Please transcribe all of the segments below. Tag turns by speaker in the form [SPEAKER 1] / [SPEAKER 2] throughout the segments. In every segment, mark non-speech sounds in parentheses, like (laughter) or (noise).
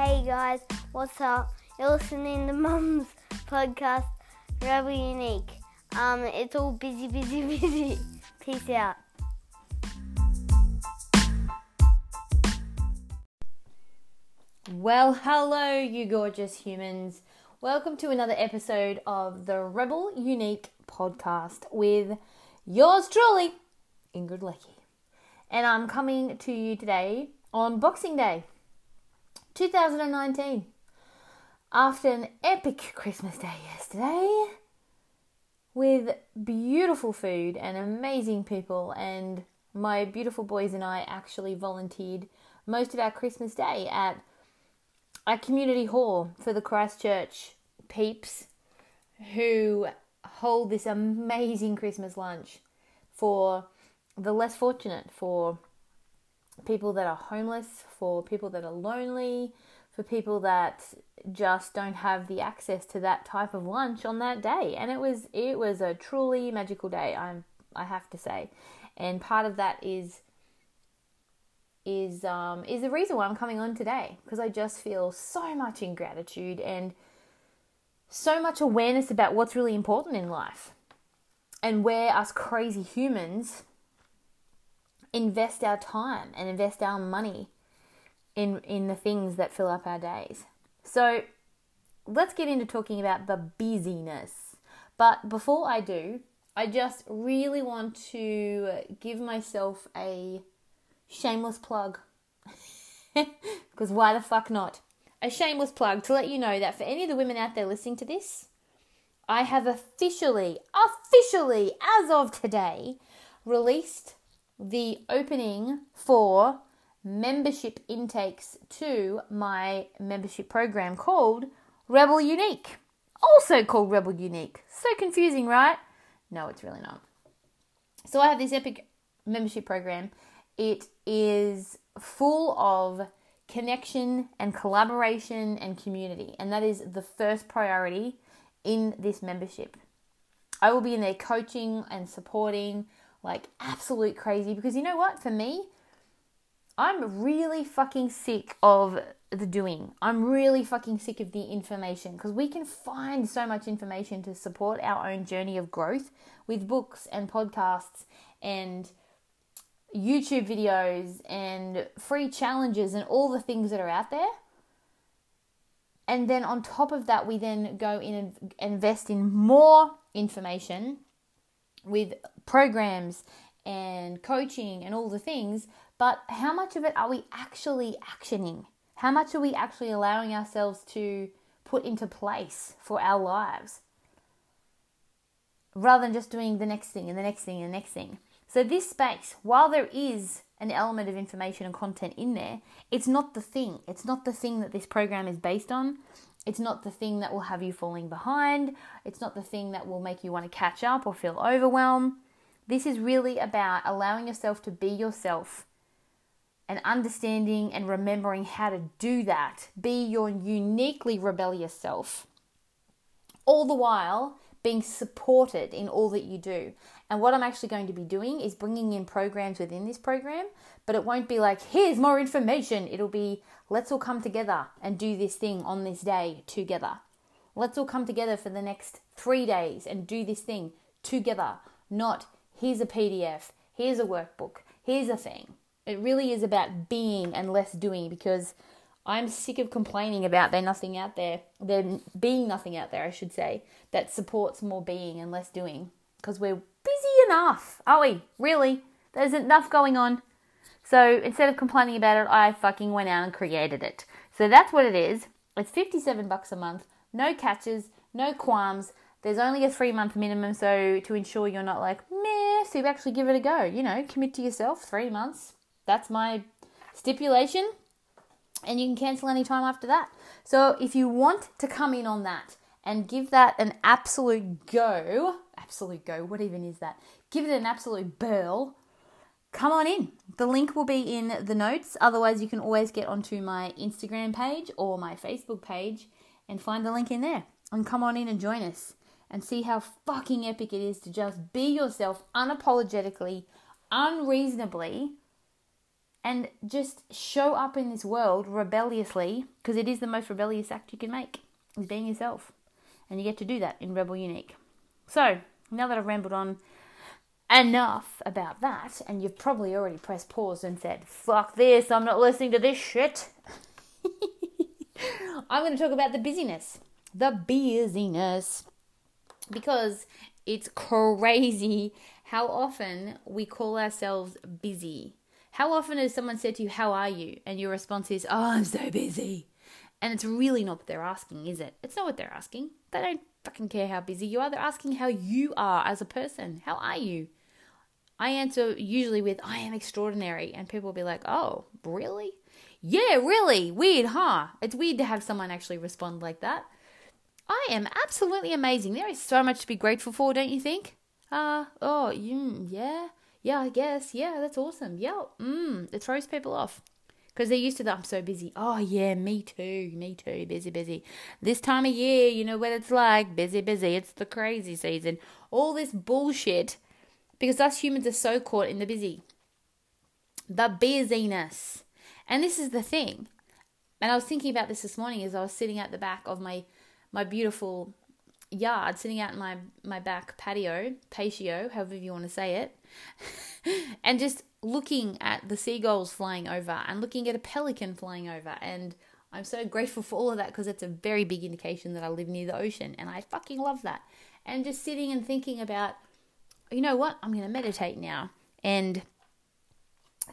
[SPEAKER 1] Hey guys, what's up? You're listening to (laughs) Mum's podcast, Rebel Unique. Um, it's all busy, busy, (laughs) busy. Peace out.
[SPEAKER 2] Well, hello, you gorgeous humans. Welcome to another episode of the Rebel Unique podcast with yours truly, Ingrid Lecky. And I'm coming to you today on Boxing Day 2019 after an epic Christmas day yesterday with beautiful food and amazing people and my beautiful boys and I actually volunteered most of our Christmas day at a community hall for the Christchurch peeps who hold this amazing Christmas lunch for the less fortunate, for people that are homeless, for people that are lonely, for people that just don't have the access to that type of lunch on that day. And it was it was a truly magical day, I'm I have to say. And part of that is is um, is the reason why I'm coming on today because I just feel so much in gratitude and so much awareness about what's really important in life and where us crazy humans invest our time and invest our money in in the things that fill up our days. So let's get into talking about the busyness. But before I do, I just really want to give myself a shameless plug. (laughs) Because why the fuck not? A shameless plug to let you know that for any of the women out there listening to this, I have officially, officially, as of today, released the opening for membership intakes to my membership program called Rebel Unique. Also called Rebel Unique. So confusing, right? No, it's really not. So I have this epic membership program. It is full of connection and collaboration and community, and that is the first priority in this membership. I will be in there coaching and supporting like absolute crazy because you know what? For me, I'm really fucking sick of the doing. I'm really fucking sick of the information because we can find so much information to support our own journey of growth with books and podcasts and YouTube videos and free challenges and all the things that are out there. And then on top of that, we then go in and invest in more information with programs and coaching and all the things. But how much of it are we actually actioning? How much are we actually allowing ourselves to put into place for our lives? Rather than just doing the next thing and the next thing and the next thing. So, this space, while there is an element of information and content in there, it's not the thing. It's not the thing that this program is based on. It's not the thing that will have you falling behind. It's not the thing that will make you want to catch up or feel overwhelmed. This is really about allowing yourself to be yourself and understanding and remembering how to do that. Be your uniquely rebellious self. All the while being supported in all that you do. And what I'm actually going to be doing is bringing in programs within this program, but it won't be like, here's more information. It'll be, let's all come together and do this thing on this day together. Let's all come together for the next three days and do this thing together. Not, here's a PDF, here's a workbook, here's a thing. It really is about being and less doing because I'm sick of complaining about there nothing out there, there being nothing out there, I should say, that supports more being and less doing. Because we're busy enough, are we? Really? There's enough going on. So instead of complaining about it, I fucking went out and created it. So that's what it is. It's 57 bucks a month, no catches, no qualms. There's only a three month minimum, so to ensure you're not like, you actually give it a go. You know, commit to yourself, three months. That's my stipulation and you can cancel any time after that. So if you want to come in on that and give that an absolute go, absolute go, what even is that? Give it an absolute burl. Come on in. The link will be in the notes. Otherwise, you can always get onto my Instagram page or my Facebook page and find the link in there. And come on in and join us and see how fucking epic it is to just be yourself unapologetically, unreasonably, and just show up in this world rebelliously because it is the most rebellious act you can make is being yourself. And you get to do that in rebel unique. So now that i've rambled on enough about that and you've probably already pressed pause and said fuck this i'm not listening to this shit. (laughs) I'm going to talk about the busyness. The busyness because it's crazy (laughs) how often we call ourselves busy how often has someone said to you, How are you? And your response is, Oh, I'm so busy. And it's really not what they're asking, is it? It's not what they're asking. They don't fucking care how busy you are. They're asking how you are as a person. How are you? I answer usually with, I am extraordinary. And people will be like, Oh, really? Yeah, really? Weird, huh? It's weird to have someone actually respond like that. I am absolutely amazing. There is so much to be grateful for, don't you think? Uh, oh, you, yeah yeah, I guess, yeah, that's awesome. Yeah, mm, it throws people off because they're used to that. I'm so busy. Oh, yeah, me too, me too, busy, busy. This time of year, you know what it's like busy, busy. It's the crazy season. All this bullshit because us humans are so caught in the busy, the busyness. And this is the thing. And I was thinking about this this morning as I was sitting at the back of my my beautiful yard, sitting out in my my back patio, patio, however you want to say it, (laughs) and just looking at the seagulls flying over and looking at a pelican flying over. And I'm so grateful for all of that because it's a very big indication that I live near the ocean and I fucking love that. And just sitting and thinking about, you know what, I'm going to meditate now and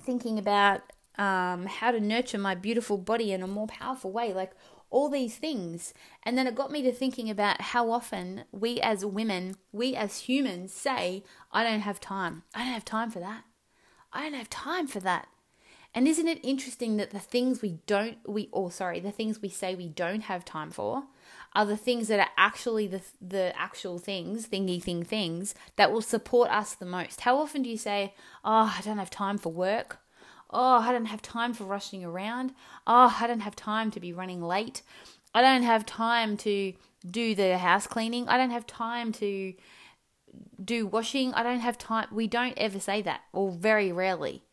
[SPEAKER 2] thinking about um, how to nurture my beautiful body in a more powerful way. Like, all these things. And then it got me to thinking about how often we as women, we as humans say, I don't have time. I don't have time for that. I don't have time for that. And isn't it interesting that the things we don't, we, or sorry, the things we say we don't have time for are the things that are actually the, the actual things, thingy thing things, that will support us the most? How often do you say, Oh, I don't have time for work? Oh, I don't have time for rushing around. Oh, I don't have time to be running late. I don't have time to do the house cleaning. I don't have time to do washing. I don't have time. We don't ever say that, or very rarely.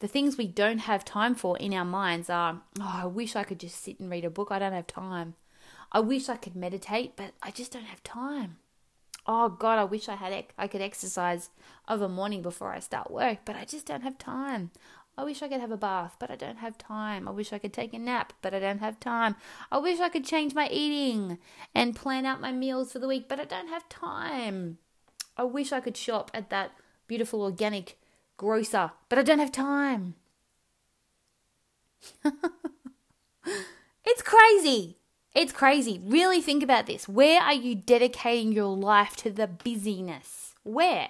[SPEAKER 2] The things we don't have time for in our minds are, oh, I wish I could just sit and read a book. I don't have time. I wish I could meditate, but I just don't have time. Oh God, I wish I had I could exercise a morning before I start work, but I just don't have time. I wish I could have a bath, but I don't have time. I wish I could take a nap, but I don't have time. I wish I could change my eating and plan out my meals for the week, but I don't have time. I wish I could shop at that beautiful organic grocer, but I don't have time. (laughs) it's crazy. It's crazy. Really think about this. Where are you dedicating your life to the busyness? Where?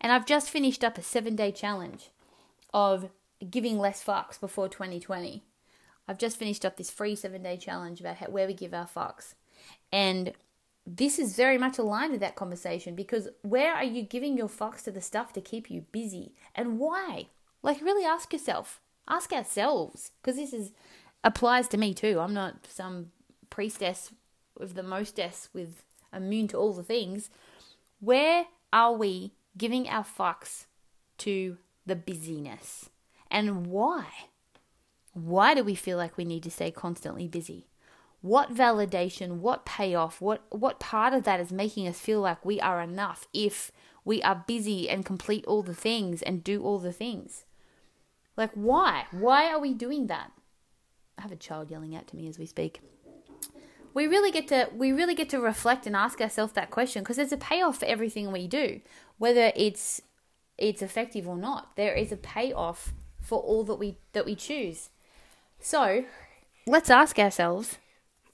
[SPEAKER 2] And I've just finished up a seven day challenge of giving less fucks before 2020. I've just finished up this free seven day challenge about how, where we give our fucks. And this is very much aligned with that conversation because where are you giving your fucks to the stuff to keep you busy and why? Like, really ask yourself, ask ourselves, because this is applies to me too. I'm not some priestess with the mostess with immune to all the things. Where are we giving our fucks to the busyness? And why? Why do we feel like we need to stay constantly busy? What validation, what payoff, what, what part of that is making us feel like we are enough if we are busy and complete all the things and do all the things? Like, why? Why are we doing that? I have a child yelling out to me as we speak. We really get to we really get to reflect and ask ourselves that question because there's a payoff for everything we do, whether it's it's effective or not. There is a payoff for all that we that we choose. So, let's ask ourselves,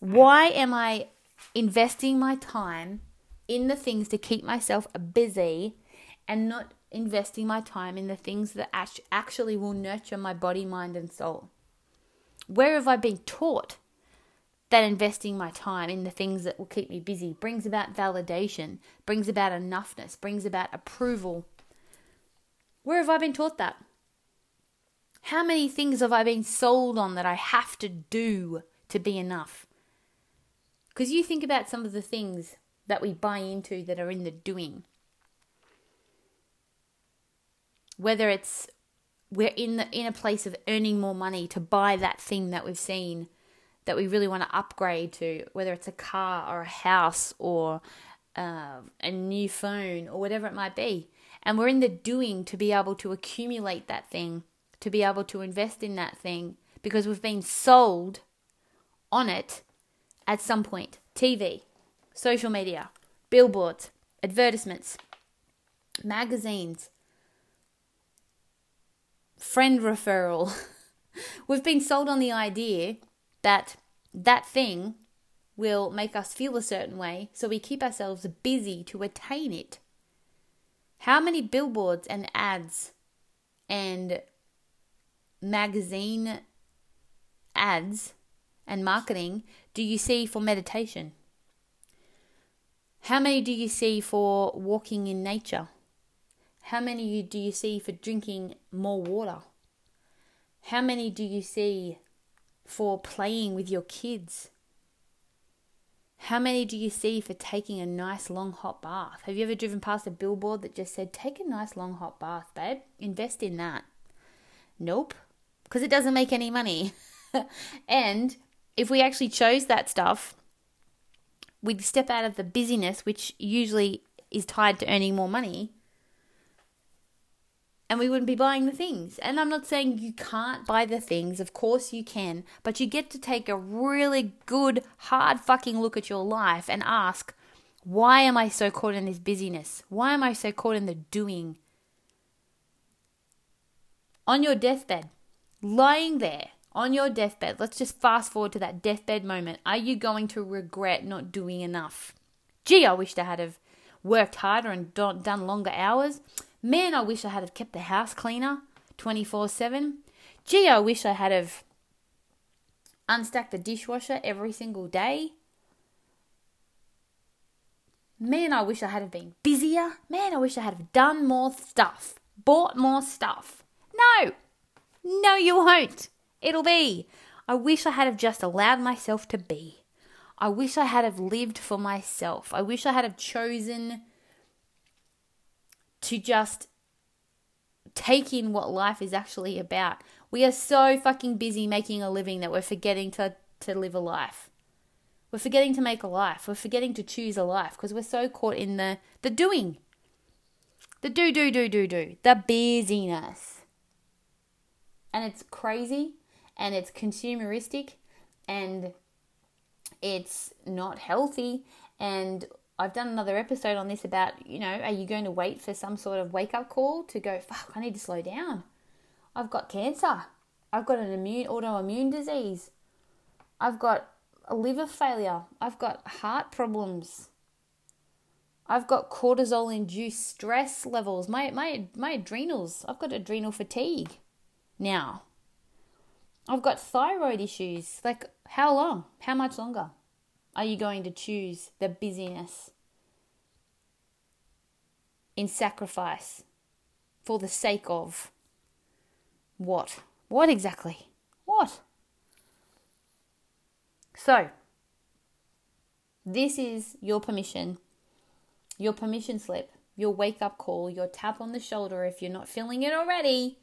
[SPEAKER 2] why am I investing my time in the things to keep myself busy and not investing my time in the things that actually will nurture my body, mind, and soul? Where have I been taught that investing my time in the things that will keep me busy brings about validation, brings about enoughness, brings about approval? Where have I been taught that? How many things have I been sold on that I have to do to be enough? Because you think about some of the things that we buy into that are in the doing. Whether it's we're in the in a place of earning more money to buy that thing that we've seen that we really want to upgrade to, whether it's a car or a house or uh, a new phone or whatever it might be. And we're in the doing to be able to accumulate that thing, to be able to invest in that thing, because we've been sold on it at some point. TV, social media, billboards, advertisements, magazines, friend referral. (laughs) We've been sold on the idea that that thing will make us feel a certain way, so we keep ourselves busy to attain it. How many billboards and ads and magazine ads and marketing do you see for meditation? How many do you see for walking in nature? How many do you see for drinking more water? How many do you see for playing with your kids? How many do you see for taking a nice long hot bath? Have you ever driven past a billboard that just said, Take a nice long hot bath, babe? Invest in that. Nope, because it doesn't make any money. (laughs) and if we actually chose that stuff, we'd step out of the busyness, which usually is tied to earning more money, and we wouldn't be buying the things. And I'm not saying you can't buy the things, of course you can, but you get to take a really good, hard fucking look at your life and ask, why am I so caught in this busyness? Why am I so caught in the doing? On your deathbed, lying there on your deathbed, let's just fast forward to that deathbed moment. Are you going to regret not doing enough? Gee, I wished I had have worked harder and done longer hours. Man, I wish I had have kept the house cleaner 24 7. Gee, I wish I had have unstacked the dishwasher every single day. Man, I wish I had have been busier. Man, I wish I had have done more stuff, bought more stuff. No, no, you won't. It'll be. I wish I had have just allowed myself to be. I wish I had have lived for myself. I wish I had have chosen to just take in what life is actually about. We are so fucking busy making a living that we're forgetting to, to live a life. We're forgetting to make a life. We're forgetting to choose a life because we're so caught in the, the doing. The do, do, do, do, do. The busyness. And it's crazy and it's consumeristic and it's not healthy and I've done another episode on this about, you know, are you going to wait for some sort of wake up call to go, fuck, I need to slow down. I've got cancer. I've got an immune autoimmune disease. I've got a liver failure. I've got heart problems. I've got cortisol induced stress levels. My my my adrenals. I've got adrenal fatigue now. I've got thyroid issues. Like how long? How much longer? are you going to choose the busyness in sacrifice for the sake of what? What exactly? What? So, this is your permission, your permission slip, your wake up call, your tap on the shoulder if you're not feeling it already,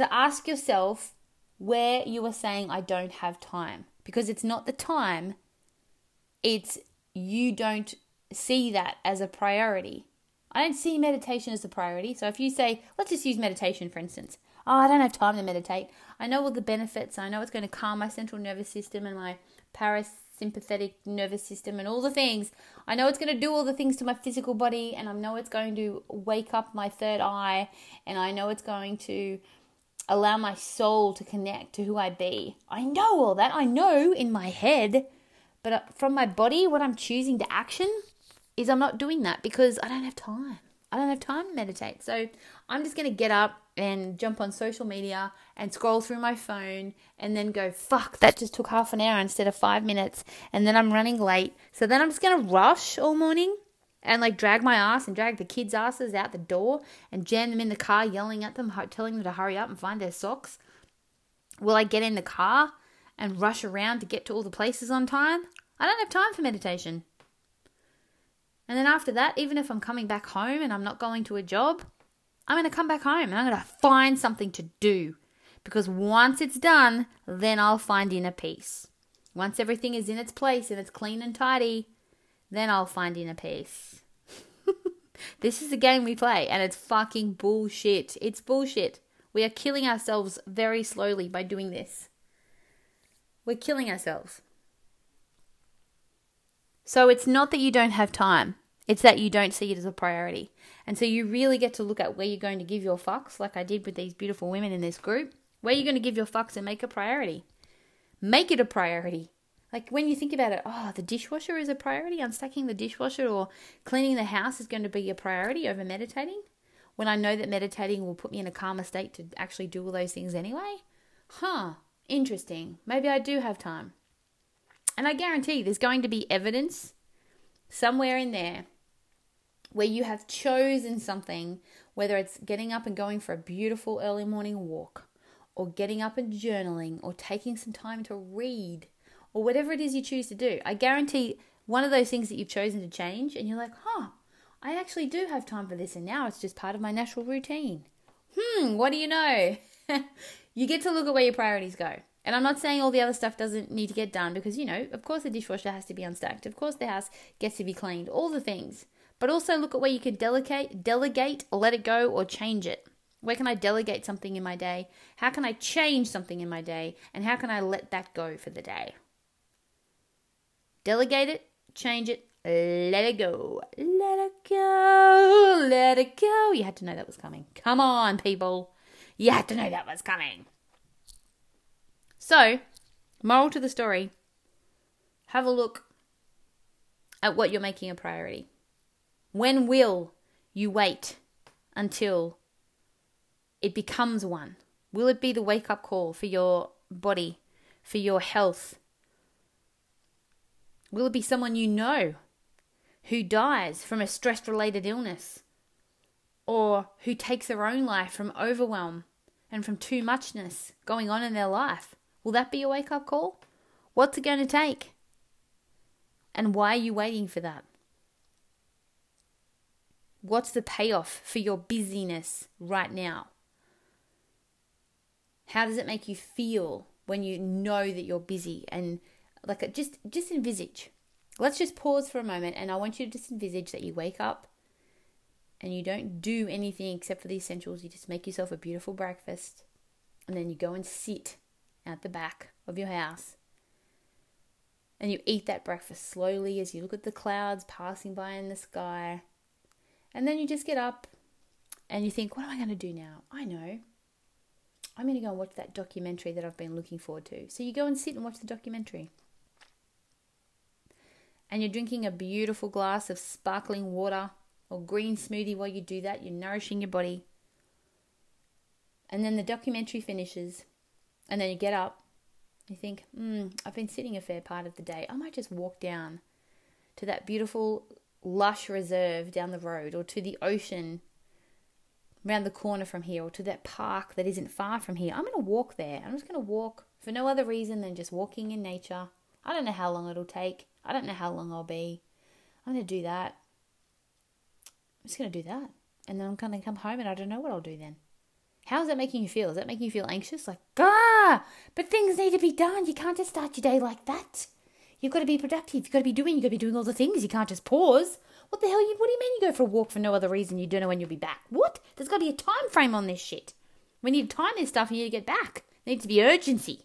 [SPEAKER 2] to ask yourself where you are saying, I don't have time. Because it's not the time it's you don't see that as a priority. I don't see meditation as a priority. So if you say, let's just use meditation for instance. Oh, I don't have time to meditate. I know all the benefits. I know it's going to calm my central nervous system and my parasympathetic nervous system and all the things. I know it's going to do all the things to my physical body and I know it's going to wake up my third eye and I know it's going to allow my soul to connect to who I be. I know all that. I know in my head but uh, from my body, what I'm choosing to action is I'm not doing that because I don't have time. I don't have time to meditate. So I'm just going to get up and jump on social media and scroll through my phone and then go, fuck, that just took half an hour instead of five minutes. And then I'm running late. So then I'm just going to rush all morning and like drag my ass and drag the kids' asses out the door and jam them in the car, yelling at them, telling them to hurry up and find their socks. Will I get in the car and rush around to get to all the places on time. I don't have time for meditation. And then after that, even if I'm coming back home and I'm not going to a job, I'm going to come back home and I'm going to find something to do. Because once it's done, then I'll find inner peace. Once everything is in its place and it's clean and tidy, then I'll find inner peace. (laughs) this is the game we play, and it's fucking bullshit. It's bullshit. We are killing ourselves very slowly by doing this. We're killing ourselves. So it's not that you don't have time, it's that you don't see it as a priority. And so you really get to look at where you're going to give your fucks, like I did with these beautiful women in this group, where you're going to give your fucks and make a priority. Make it a priority. Like when you think about it, oh, the dishwasher is a priority, unstacking the dishwasher or cleaning the house is going to be a priority over meditating. When I know that meditating will put me in a calmer state to actually do all those things anyway. Huh, interesting. Maybe I do have time. And I guarantee there's going to be evidence somewhere in there where you have chosen something, whether it's getting up and going for a beautiful early morning walk, or getting up and journaling, or taking some time to read, or whatever it is you choose to do. I guarantee one of those things that you've chosen to change, and you're like, huh, I actually do have time for this, and now it's just part of my natural routine. Hmm, what do you know? (laughs) you get to look at where your priorities go. And I'm not saying all the other stuff doesn't need to get done because, you know, of course the dishwasher has to be unstacked. Of course the house gets to be cleaned, all the things. But also look at where you can delegate, delegate, let it go, or change it. Where can I delegate something in my day? How can I change something in my day? And how can I let that go for the day? Delegate it, change it, let it go. Let it go. Let it go. You had to know that was coming. Come on, people. You had to know that was coming. So, moral to the story have a look at what you're making a priority. When will you wait until it becomes one? Will it be the wake up call for your body, for your health? Will it be someone you know who dies from a stress related illness? Or who takes their own life from overwhelm and from too muchness going on in their life? Will that be a wake up call? What's it going to take? And why are you waiting for that? What's the payoff for your busyness right now? How does it make you feel when you know that you're busy and like just just envisage. Let's just pause for a moment and I want you to just envisage that you wake up and you don't do anything except for the essentials. You just make yourself a beautiful breakfast and then you go and sit at the back of your house. And you eat that breakfast slowly as you look at the clouds passing by in the sky. And then you just get up and you think, what am I going to do now? I know. I'm going to go and watch that documentary that I've been looking forward to. So you go and sit and watch the documentary. And you're drinking a beautiful glass of sparkling water or green smoothie while you do that. You're nourishing your body. And then the documentary finishes and then you get up, you think, hmm, I've been sitting a fair part of the day. I might just walk down to that beautiful, lush reserve down the road or to the ocean around the corner from here or to that park that isn't far from here. I'm going to walk there. I'm just going to walk for no other reason than just walking in nature. I don't know how long it'll take. I don't know how long I'll be. I'm going to do that. I'm just going to do that. And then I'm going to come home and I don't know what I'll do then. How's that making you feel? Is that making you feel anxious? Like, ah, but things need to be done. You can't just start your day like that. You've got to be productive. You've got to be doing. You've got to be doing all the things. You can't just pause. What the hell? You? What do you mean you go for a walk for no other reason? You don't know when you'll be back. What? There's got to be a time frame on this shit. We need to time this stuff. You need to get back. There needs to be urgency.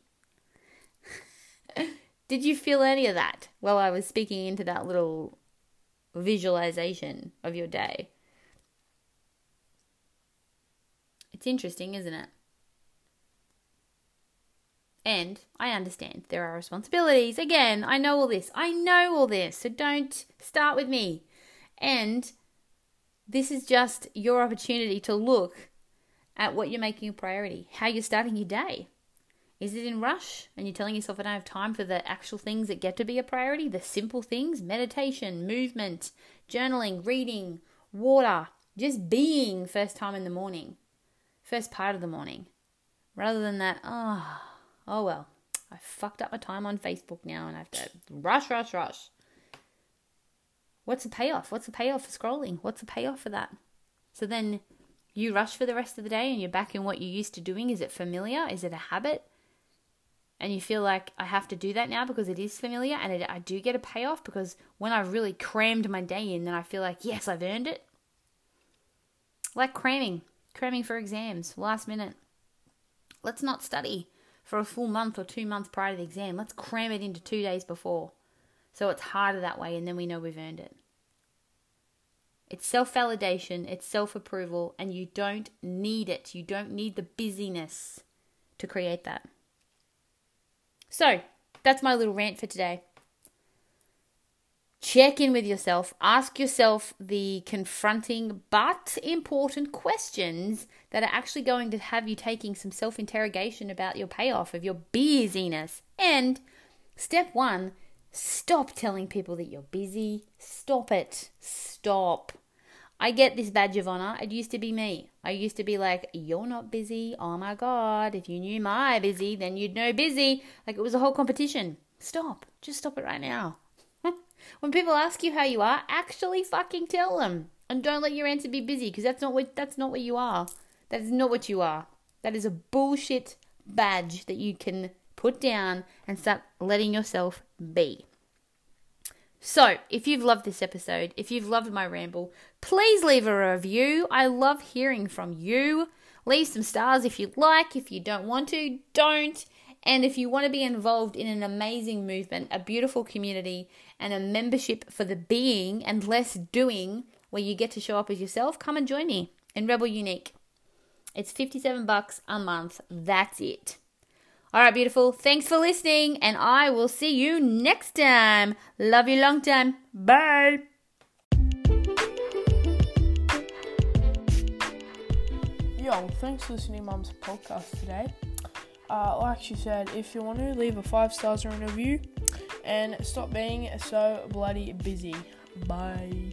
[SPEAKER 2] (laughs) Did you feel any of that while I was speaking into that little visualization of your day? It's interesting, isn't it? And I understand there are responsibilities. Again, I know all this. I know all this. So don't start with me. And this is just your opportunity to look at what you're making a priority, how you're starting your day. Is it in rush and you're telling yourself I don't have time for the actual things that get to be a priority, the simple things, meditation, movement, journaling, reading, water, just being first time in the morning first part of the morning. Rather than that, oh, oh well, I fucked up my time on Facebook now and I have to rush, rush, rush. What's the payoff? What's the payoff for scrolling? What's the payoff for that? So then You rush for the rest of the day and you're back in what you're used to doing. Is it familiar? Is it a habit? And you feel like I have to do that now because it is familiar and it, I do get a payoff because when I really crammed my day in, then I feel like, yes, I've earned it. Like cramming, cramming for exams, last minute. Let's not study for a full month or two months prior to the exam. Let's cram it into two days before. So it's harder that way, and then we know we've earned it. It's self validation, it's self approval, and you don't need it. You don't need the busyness to create that. So, that's my little rant for today. Check in with yourself. Ask yourself the confronting but important questions that are actually going to have you taking some self interrogation about your payoff of your busyness. And step one, stop telling people that you're busy. Stop it. Stop. I get this badge of honor. It used to be me. I used to be like, You're not busy. Oh my God. If you knew my busy, then you'd know busy. Like it was a whole competition. Stop. Just stop it right now. (laughs) when people ask you how you are, actually fucking tell them. And don't let your answer be busy because that's not what that's not what you are. That is not what you are. That is a bullshit badge that you can put down and start letting yourself be. So, if you've loved this episode, if you've loved my ramble, please leave a review. I love hearing from you. Leave some stars if you'd like. If you don't want to, don't. And if you want to be involved in an amazing movement, a beautiful community, and a membership for the being and less doing, where you get to show up as yourself, come and join me in Rebel Unique. It's 57 bucks a month. That's it. All right, beautiful. Thanks for listening, and I will see you next time. Love you long time. Bye.
[SPEAKER 3] Yo, thanks for listening to Mum's podcast today. Uh, like she said, if you want to leave a five stars and a review, and stop being so bloody busy. Bye.